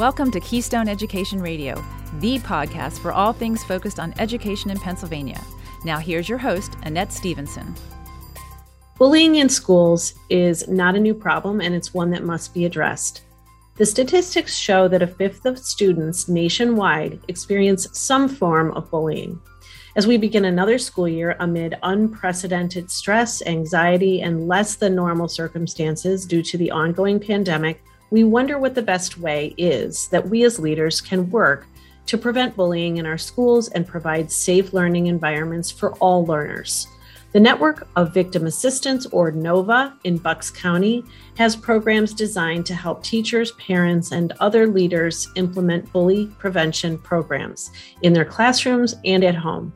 Welcome to Keystone Education Radio, the podcast for all things focused on education in Pennsylvania. Now, here's your host, Annette Stevenson. Bullying in schools is not a new problem, and it's one that must be addressed. The statistics show that a fifth of students nationwide experience some form of bullying. As we begin another school year amid unprecedented stress, anxiety, and less than normal circumstances due to the ongoing pandemic, we wonder what the best way is that we as leaders can work to prevent bullying in our schools and provide safe learning environments for all learners. The Network of Victim Assistance, or NOVA, in Bucks County has programs designed to help teachers, parents, and other leaders implement bully prevention programs in their classrooms and at home.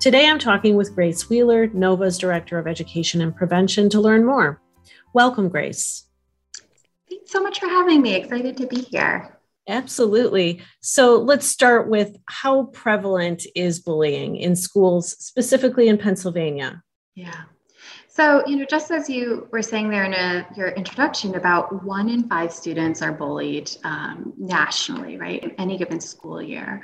Today, I'm talking with Grace Wheeler, NOVA's Director of Education and Prevention, to learn more. Welcome, Grace. Thanks so much for having me. Excited to be here. Absolutely. So let's start with how prevalent is bullying in schools, specifically in Pennsylvania? Yeah. So, you know, just as you were saying there in a, your introduction, about one in five students are bullied um, nationally, right, in any given school year.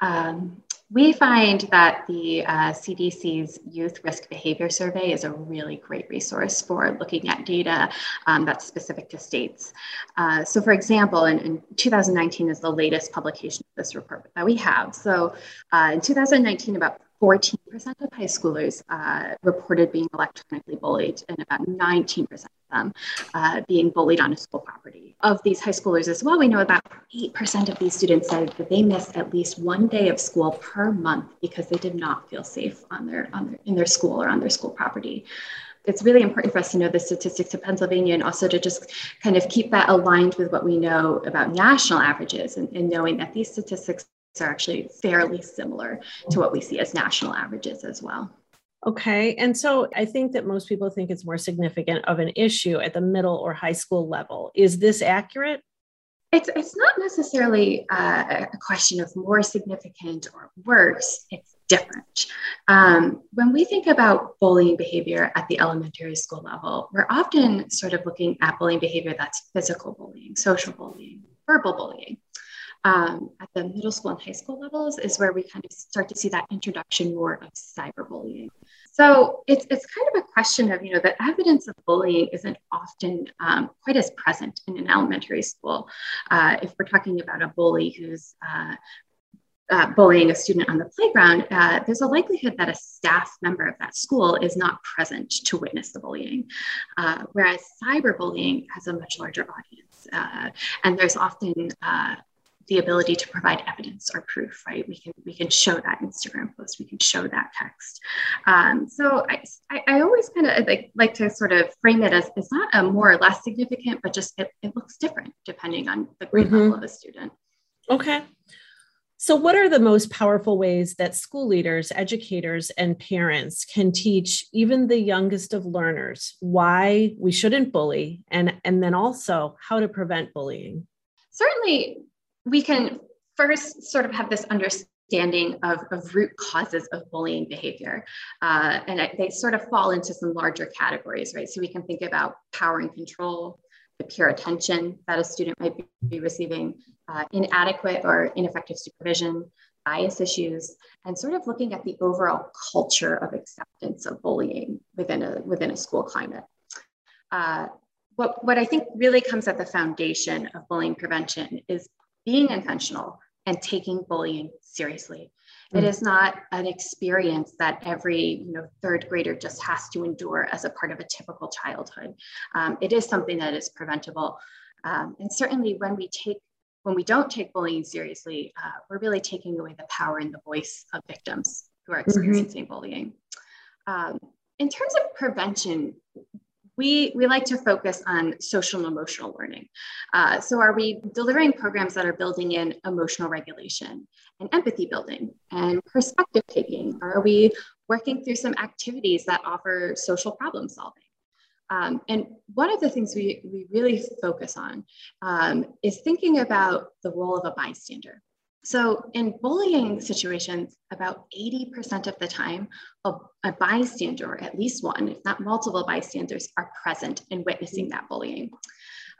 Um, we find that the uh, CDC's Youth Risk Behavior Survey is a really great resource for looking at data um, that's specific to states. Uh, so, for example, in, in, 2019 is the latest publication of this report that we have. So, uh, in 2019, about 14% of high schoolers uh, reported being electronically bullied, and about 19% of them uh, being bullied on a school property. Of these high schoolers as well, we know about 8% of these students said that they missed at least one day of school per month because they did not feel safe on their, on their, in their school or on their school property it's really important for us to know the statistics of Pennsylvania and also to just kind of keep that aligned with what we know about national averages and, and knowing that these statistics are actually fairly similar to what we see as national averages as well. Okay. And so I think that most people think it's more significant of an issue at the middle or high school level. Is this accurate? It's, it's not necessarily uh, a question of more significant or worse, it's different. Um, when we think about bullying behavior at the elementary school level, we're often sort of looking at bullying behavior that's physical bullying, social bullying, verbal bullying um, at the middle school and high school levels is where we kind of start to see that introduction more of cyberbullying. So it's, it's kind of a question of, you know, the evidence of bullying isn't often um, quite as present in an elementary school. Uh, if we're talking about a bully who's uh, uh, bullying a student on the playground, uh, there's a likelihood that a staff member of that school is not present to witness the bullying. Uh, whereas cyberbullying has a much larger audience. Uh, and there's often uh, the ability to provide evidence or proof, right? We can we can show that Instagram post, we can show that text. Um, so I, I, always kind of like, like to sort of frame it as it's not a more or less significant, but just it, it looks different depending on the grade mm-hmm. level of a student. Okay. So, what are the most powerful ways that school leaders, educators, and parents can teach even the youngest of learners why we shouldn't bully and, and then also how to prevent bullying? Certainly, we can first sort of have this understanding of, of root causes of bullying behavior. Uh, and they sort of fall into some larger categories, right? So we can think about power and control, the pure attention that a student might be receiving, uh, inadequate or ineffective supervision, bias issues, and sort of looking at the overall culture of acceptance of bullying within a, within a school climate. Uh, what, what I think really comes at the foundation of bullying prevention is being intentional and taking bullying seriously. Mm. It is not an experience that every you know third grader just has to endure as a part of a typical childhood. Um, it is something that is preventable, um, and certainly when we take when we don't take bullying seriously, uh, we're really taking away the power and the voice of victims who are mm-hmm. experiencing mm-hmm. bullying. Um, in terms of prevention, we, we like to focus on social and emotional learning. Uh, so, are we delivering programs that are building in emotional regulation and empathy building and perspective taking? Are we working through some activities that offer social problem solving? Um, and one of the things we, we really focus on um, is thinking about the role of a bystander. So, in bullying situations, about 80% of the time, a, a, bystander, or at least one, if not multiple bystanders, are present in witnessing that bullying.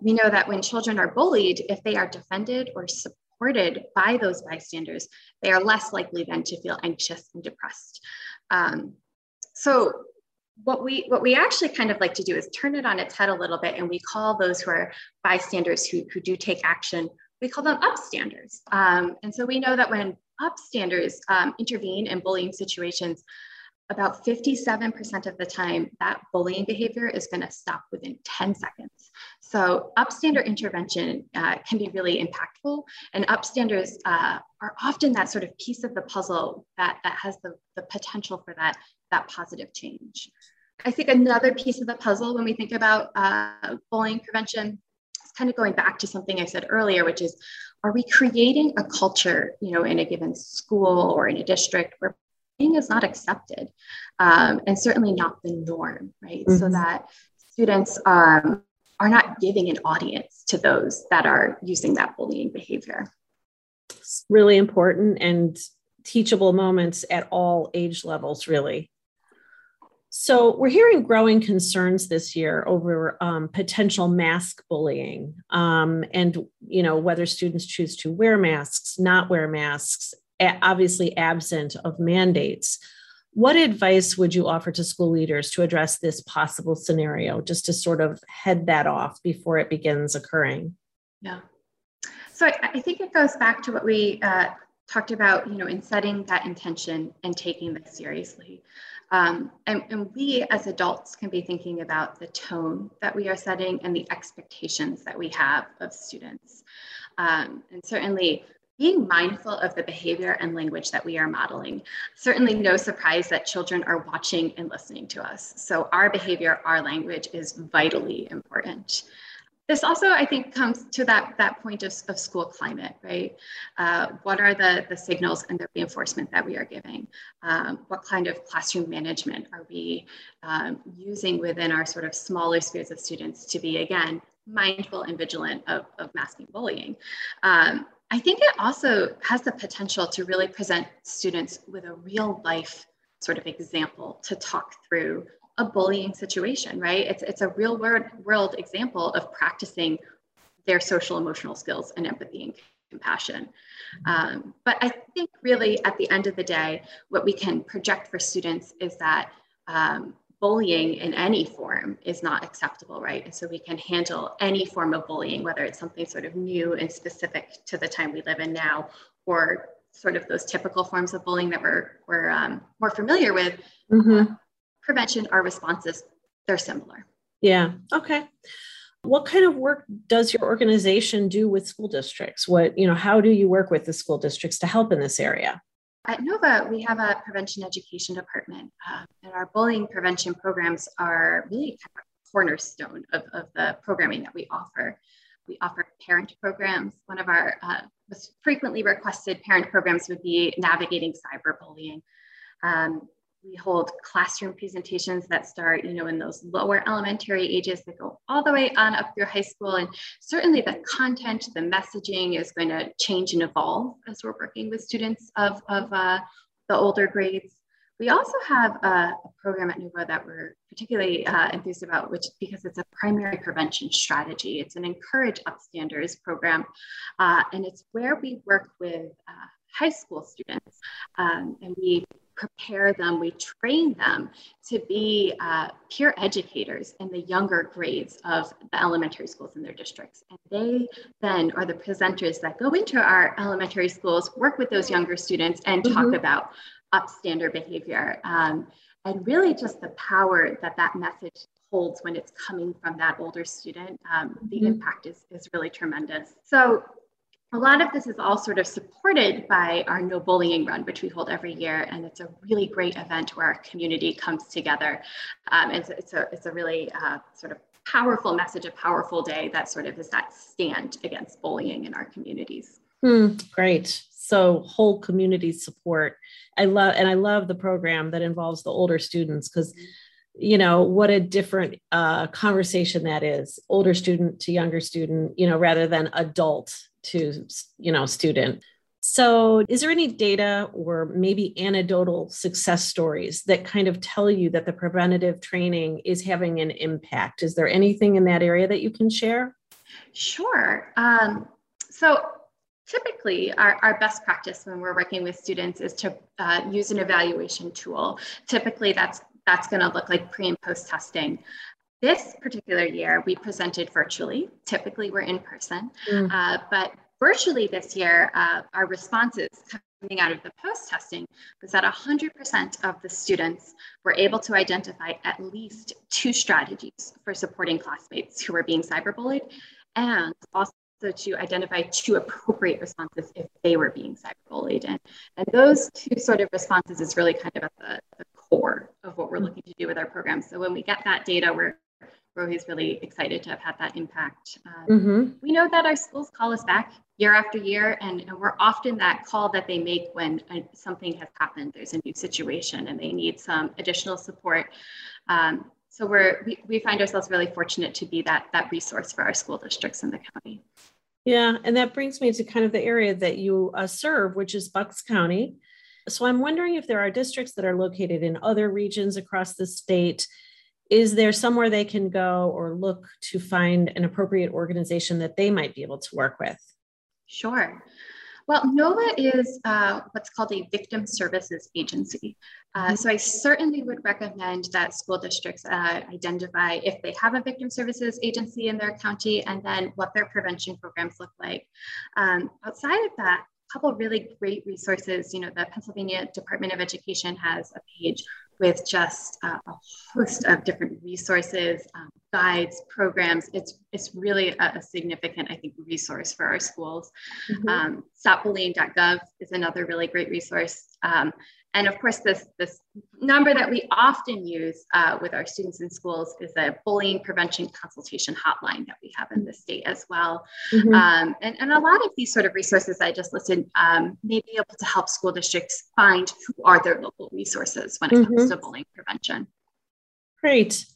We know that when children are bullied, if they are defended or supported by those bystanders, they are less likely then to feel anxious and depressed. Um, so what we what we actually kind of like to do is turn it on its head a little bit and we call those who are bystanders who, who do take action we call them upstanders. Um, and so we know that when upstanders um, intervene in bullying situations about 57% of the time that bullying behavior is going to stop within 10 seconds. So upstander intervention uh, can be really impactful. And upstanders uh, are often that sort of piece of the puzzle that that has the, the potential for that that positive change. I think another piece of the puzzle when we think about uh, bullying prevention kind of going back to something I said earlier, which is, are we creating a culture, you know, in a given school or in a district where bullying is not accepted um, and certainly not the norm, right? Mm-hmm. So that students um, are not giving an audience to those that are using that bullying behavior. It's really important and teachable moments at all age levels, really. So we're hearing growing concerns this year over um, potential mask bullying, um, and you know whether students choose to wear masks, not wear masks, obviously absent of mandates. What advice would you offer to school leaders to address this possible scenario, just to sort of head that off before it begins occurring? Yeah. So I, I think it goes back to what we uh, talked about, you know, in setting that intention and taking this seriously. Um, and, and, we as adults can be thinking about the tone that we are setting and the expectations that we have of students. Um, and certainly being mindful of the behavior and language that we are modeling. Certainly no surprise that children are watching and listening to us. So our behavior, our language is vitally important this also i think comes to that that point of, of school climate right? Uh, what are the the signals and the reinforcement that we are giving? Um, what kind of classroom management are we um, using within our sort of smaller spheres of students to be again mindful and vigilant of, of masking bullying? Um, i think it also has the potential to really present students with a real life sort of example to talk through a bullying situation, right? It's, it's a real world, world example of practicing their social emotional skills and empathy and compassion. Um, but I think really at the end of the day, what we can project for students is that um, bullying in any form is not acceptable, right? And so we can handle any form of bullying, whether it's something sort of new and specific to the time we live in now, or sort of those typical forms of bullying that we're, we're um, more familiar with. Mm-hmm prevention are responses, they're similar. Yeah. Okay. What kind of work does your organization do with school districts? What, you know, how do you work with the school districts to help in this area? At NOVA, we have a prevention education department, uh, and our bullying prevention programs are really kind of a cornerstone of, of the programming that we offer. We offer parent programs. One of our uh, most frequently requested parent programs would be navigating cyberbullying. Um, we hold classroom presentations that start you know in those lower elementary ages that go all the way on up through high school and certainly the content the messaging is going to change and evolve as we're working with students of, of uh, the older grades we also have a, a program at NOVA that we're particularly uh, enthused about, which because it's a primary prevention strategy. It's an encourage upstanders program, uh, and it's where we work with uh, high school students, um, and we prepare them, we train them to be uh, peer educators in the younger grades of the elementary schools in their districts. And they then are the presenters that go into our elementary schools, work with those younger students, and mm-hmm. talk about upstander behavior. Um, and really just the power that that message holds when it's coming from that older student, um, the mm-hmm. impact is, is really tremendous. So a lot of this is all sort of supported by our no bullying run which we hold every year and it's a really great event where our community comes together. Um, it's, it's, a, it's a really uh, sort of powerful message a powerful day that sort of is that stand against bullying in our communities. Hmm, great. So whole community support. I love and i love the program that involves the older students because you know what a different uh, conversation that is. Older student to younger student you know rather than adult to you know student so is there any data or maybe anecdotal success stories that kind of tell you that the preventative training is having an impact is there anything in that area that you can share Sure. Um, so typically our, our best practice when we're working with students is to uh, use an evaluation tool. Typically that's that's going to look like pre and post testing. This particular year, we presented virtually. Typically, we're in person, mm. uh, but virtually this year, uh, our responses coming out of the post testing was that 100% of the students were able to identify at least two strategies for supporting classmates who were being cyberbullied and also to identify two appropriate responses if they were being cyberbullied. And, and those two sort of responses is really kind of at the, the core of what we're looking to do with our program. So when we get that data, we're Rohi's really excited to have had that impact. Um, mm-hmm. We know that our schools call us back year after year, and, and we're often that call that they make when uh, something has happened. There's a new situation, and they need some additional support. Um, so we're we, we find ourselves really fortunate to be that that resource for our school districts in the county. Yeah, and that brings me to kind of the area that you uh, serve, which is Bucks County. So I'm wondering if there are districts that are located in other regions across the state is there somewhere they can go or look to find an appropriate organization that they might be able to work with? Sure. Well, NOVA is uh, what's called a victim services agency. Uh, mm-hmm. so I certainly would recommend that school districts uh, identify if they have a victim services agency in their county and then what their prevention programs look like. Um, outside of that, a couple really great resources. You know, the Pennsylvania Department of Education has a page with just uh, a host of different resources, um, guides, programs. It's it's really a, a, significant, I think, resource for our schools. Mm-hmm. Um, is another really great resource. Um, and of course, this, this number that we often use uh, with our students in schools is a bullying prevention consultation hotline that we have in the state as well. Mm-hmm. Um, and, and a lot of these sort of resources I just listed um, may be able to help school districts find who are their local resources when it mm-hmm. comes to bullying prevention. Great.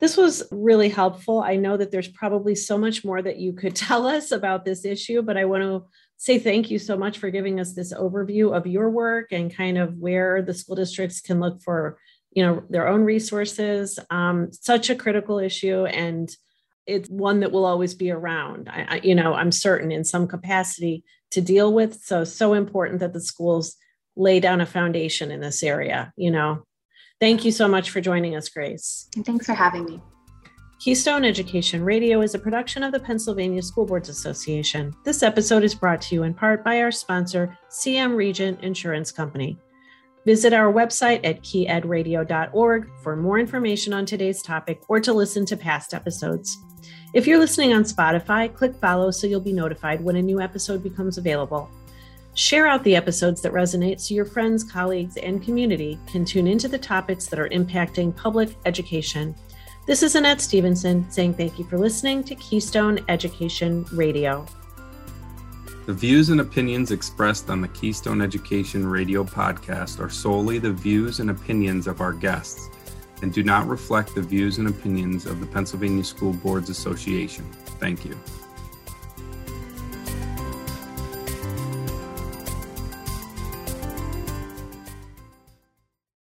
This was really helpful. I know that there's probably so much more that you could tell us about this issue, but I want to say thank you so much for giving us this overview of your work and kind of where the school districts can look for you know their own resources. Um, such a critical issue and it's one that will always be around. I, I, you know i'm certain in some capacity to deal with so so important that the schools lay down a foundation in this area you know thank you so much for joining us grace and thanks for having me Keystone Education Radio is a production of the Pennsylvania School Boards Association. This episode is brought to you in part by our sponsor, CM Regent Insurance Company. Visit our website at keyedradio.org for more information on today's topic or to listen to past episodes. If you're listening on Spotify, click follow so you'll be notified when a new episode becomes available. Share out the episodes that resonate so your friends, colleagues, and community can tune into the topics that are impacting public education this is Annette Stevenson saying thank you for listening to Keystone Education Radio. The views and opinions expressed on the Keystone Education Radio podcast are solely the views and opinions of our guests and do not reflect the views and opinions of the Pennsylvania School Boards Association. Thank you.